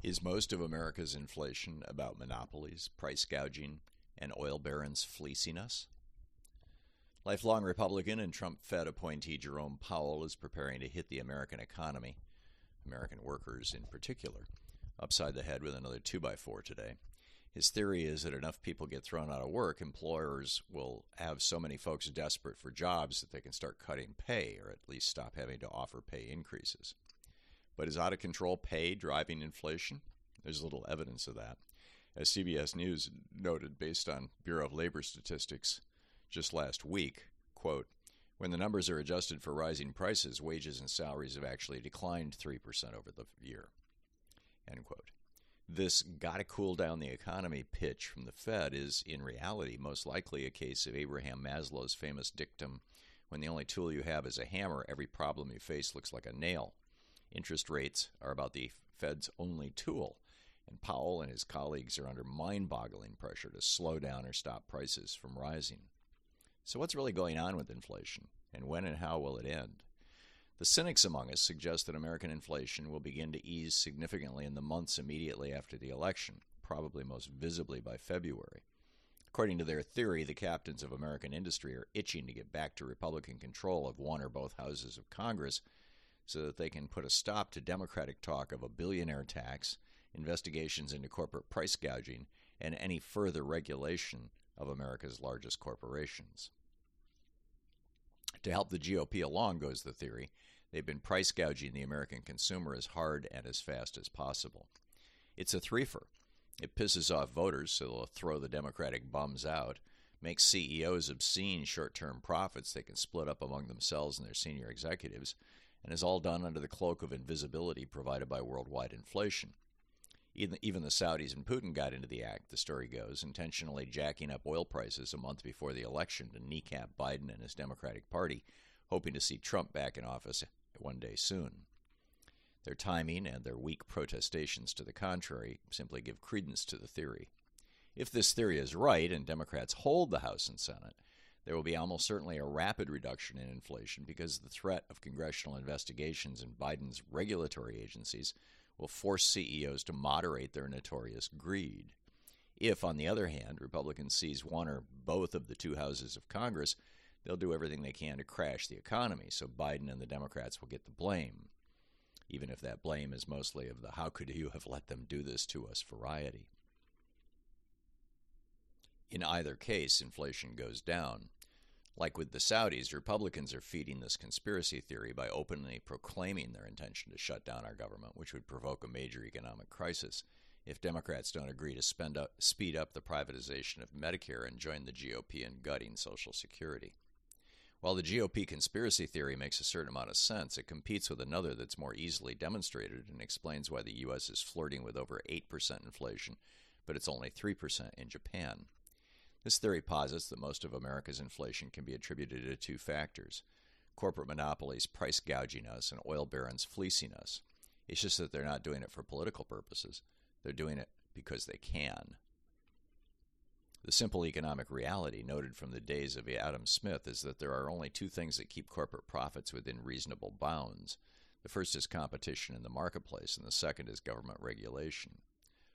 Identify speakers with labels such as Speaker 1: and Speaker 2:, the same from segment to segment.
Speaker 1: Is most of America's inflation about monopolies, price gouging, and oil barons fleecing us? Lifelong Republican and Trump Fed appointee Jerome Powell is preparing to hit the American economy, American workers in particular, upside the head with another 2x4 today. His theory is that enough people get thrown out of work, employers will have so many folks desperate for jobs that they can start cutting pay or at least stop having to offer pay increases. But is out of control pay driving inflation? There's little evidence of that. As CBS News noted, based on Bureau of Labor statistics just last week, quote, when the numbers are adjusted for rising prices, wages and salaries have actually declined 3% over the year. End quote. This gotta cool down the economy pitch from the Fed is, in reality, most likely a case of Abraham Maslow's famous dictum when the only tool you have is a hammer, every problem you face looks like a nail. Interest rates are about the Fed's only tool, and Powell and his colleagues are under mind boggling pressure to slow down or stop prices from rising. So, what's really going on with inflation, and when and how will it end? The cynics among us suggest that American inflation will begin to ease significantly in the months immediately after the election, probably most visibly by February. According to their theory, the captains of American industry are itching to get back to Republican control of one or both houses of Congress so that they can put a stop to Democratic talk of a billionaire tax, investigations into corporate price gouging, and any further regulation of America's largest corporations. To help the GOP along, goes the theory, they've been price gouging the American consumer as hard and as fast as possible. It's a threefer. It pisses off voters, so they'll throw the Democratic bums out, makes CEOs obscene short term profits they can split up among themselves and their senior executives, and is all done under the cloak of invisibility provided by worldwide inflation. Even, the Saudis and Putin got into the act, the story goes, intentionally jacking up oil prices a month before the election to kneecap Biden and his Democratic Party, hoping to see Trump back in office one day soon. Their timing and their weak protestations to the contrary simply give credence to the theory. If this theory is right and Democrats hold the House and Senate, there will be almost certainly a rapid reduction in inflation because the threat of congressional investigations and Biden's regulatory agencies will force CEOs to moderate their notorious greed. If, on the other hand, Republicans seize one or both of the two houses of Congress, they'll do everything they can to crash the economy, so Biden and the Democrats will get the blame, even if that blame is mostly of the how could you have let them do this to us variety. In either case, inflation goes down. Like with the Saudis, Republicans are feeding this conspiracy theory by openly proclaiming their intention to shut down our government, which would provoke a major economic crisis if Democrats don't agree to up, speed up the privatization of Medicare and join the GOP in gutting Social Security. While the GOP conspiracy theory makes a certain amount of sense, it competes with another that's more easily demonstrated and explains why the U.S. is flirting with over 8% inflation, but it's only 3% in Japan. This theory posits that most of America's inflation can be attributed to two factors corporate monopolies price gouging us and oil barons fleecing us. It's just that they're not doing it for political purposes, they're doing it because they can. The simple economic reality noted from the days of Adam Smith is that there are only two things that keep corporate profits within reasonable bounds. The first is competition in the marketplace, and the second is government regulation.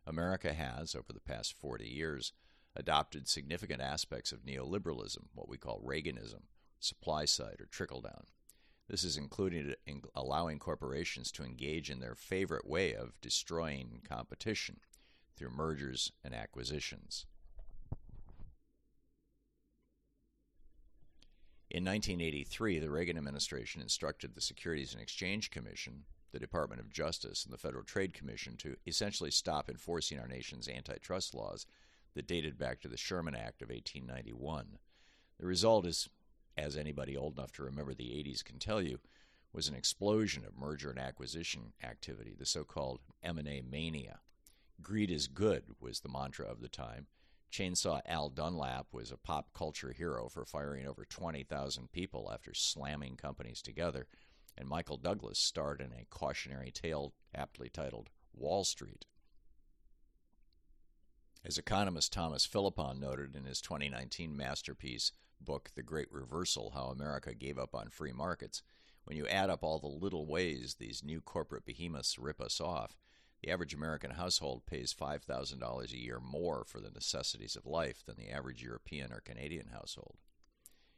Speaker 1: America has, over the past 40 years, adopted significant aspects of neoliberalism, what we call Reaganism, supply side or trickle down. This is including in allowing corporations to engage in their favorite way of destroying competition through mergers and acquisitions. In 1983, the Reagan administration instructed the Securities and Exchange Commission, the Department of Justice, and the Federal Trade Commission to essentially stop enforcing our nation's antitrust laws that dated back to the Sherman Act of 1891. The result is, as anybody old enough to remember the 80s can tell you, was an explosion of merger and acquisition activity, the so-called M&A mania. Greed is good was the mantra of the time. Chainsaw Al Dunlap was a pop culture hero for firing over 20,000 people after slamming companies together, and Michael Douglas starred in a cautionary tale aptly titled Wall Street. As economist Thomas Philippon noted in his 2019 masterpiece book, The Great Reversal How America Gave Up on Free Markets, when you add up all the little ways these new corporate behemoths rip us off, The average American household pays $5,000 a year more for the necessities of life than the average European or Canadian household.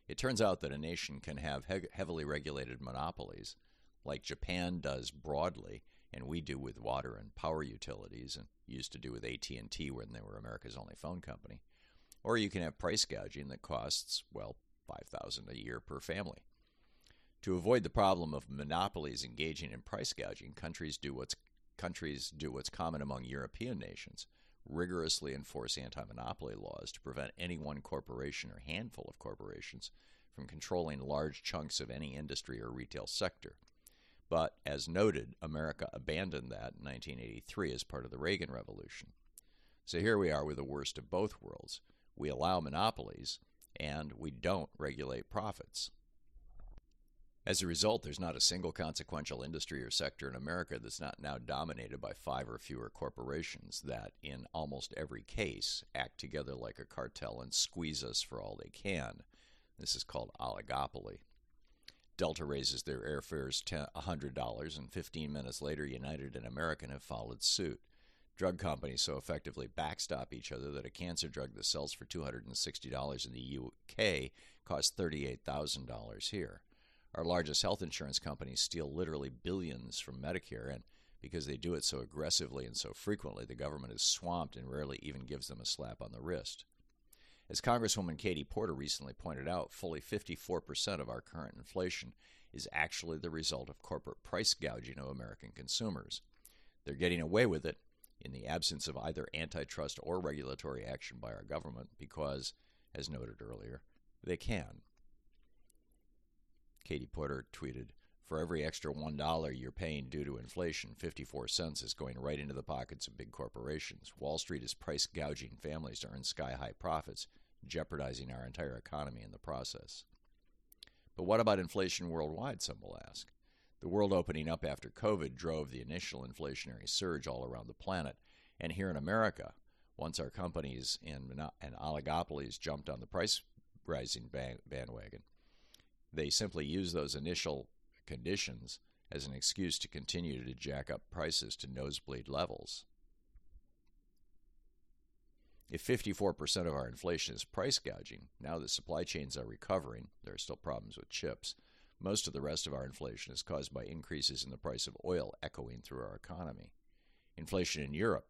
Speaker 1: It turns out that a nation can have he- heavily regulated monopolies, like Japan does broadly, and we do with water and power utilities, and used to do with AT&T when they were America's only phone company. Or you can have price gouging that costs, well, 5000 a year per family. To avoid the problem of monopolies engaging in price gouging, countries do what's countries do what's common among European nations, rigorously enforce anti-monopoly laws to prevent any one corporation or handful of corporations from controlling large chunks of any industry or retail sector. But as noted, America abandoned that in 1983 as part of the Reagan Revolution. So here we are with the worst of both worlds. We allow monopolies, and we don't regulate profits. As a result, there's not a single consequential industry or sector in America that's not now dominated by five or fewer corporations that, in almost every case, act together like a cartel and squeeze us for all they can. This is called oligopoly. Delta raises their airfares $100, and 15 minutes later, United and American have followed suit. Drug companies so effectively backstop each other that a cancer drug that sells for $260 in the UK costs $38,000 here. Our largest health insurance companies steal literally billions from Medicare, and because they do it so aggressively and so frequently, the government is swamped and rarely even gives them a slap on the wrist. As Congresswoman Katie Porter recently pointed out, fully 54% of our current inflation is actually the result of corporate price gouging of American consumers. They're getting away with it in the absence of either antitrust or regulatory action by our government because, as noted earlier, they can. Katie Porter tweeted, For every extra $1 you're paying due to inflation, 54 cents is going right into the pockets of big corporations. Wall Street is price gouging families to earn sky high profits, jeopardizing our entire economy in the process. But what about inflation worldwide, some will ask? The world opening up after COVID drove the initial inflationary surge all around the planet. And here in America, once our companies and, and oligopolies jumped on the price rising bandwagon, they simply use those initial conditions as an excuse to continue to jack up prices to nosebleed levels. If 54% of our inflation is price gouging, now that supply chains are recovering, there are still problems with chips. Most of the rest of our inflation is caused by increases in the price of oil echoing through our economy. Inflation in Europe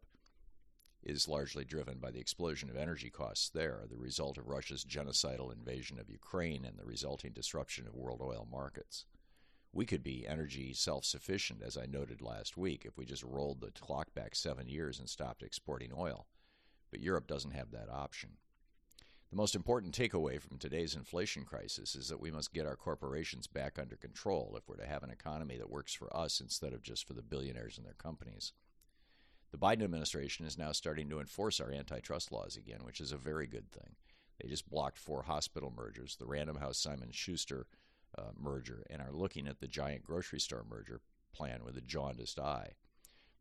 Speaker 1: is largely driven by the explosion of energy costs there, the result of Russia's genocidal invasion of Ukraine and the resulting disruption of world oil markets. We could be energy self sufficient, as I noted last week, if we just rolled the clock back seven years and stopped exporting oil. But Europe doesn't have that option. The most important takeaway from today's inflation crisis is that we must get our corporations back under control if we're to have an economy that works for us instead of just for the billionaires and their companies. The Biden administration is now starting to enforce our antitrust laws again, which is a very good thing. They just blocked four hospital mergers, the Random House Simon Schuster uh, merger, and are looking at the giant grocery store merger plan with a jaundiced eye.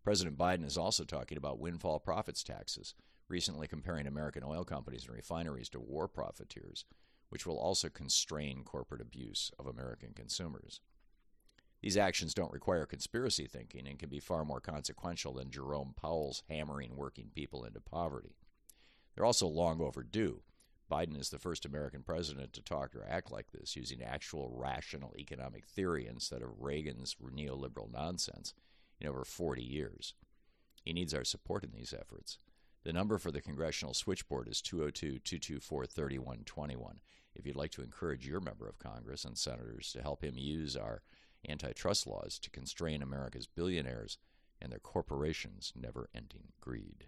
Speaker 1: President Biden is also talking about windfall profits taxes, recently comparing American oil companies and refineries to war profiteers, which will also constrain corporate abuse of American consumers. These actions don't require conspiracy thinking and can be far more consequential than Jerome Powell's hammering working people into poverty. They're also long overdue. Biden is the first American president to talk or act like this, using actual rational economic theory instead of Reagan's neoliberal nonsense in over 40 years. He needs our support in these efforts. The number for the congressional switchboard is 202 224 3121. If you'd like to encourage your member of Congress and senators to help him use our antitrust laws to constrain America's billionaires and their corporations' never ending greed.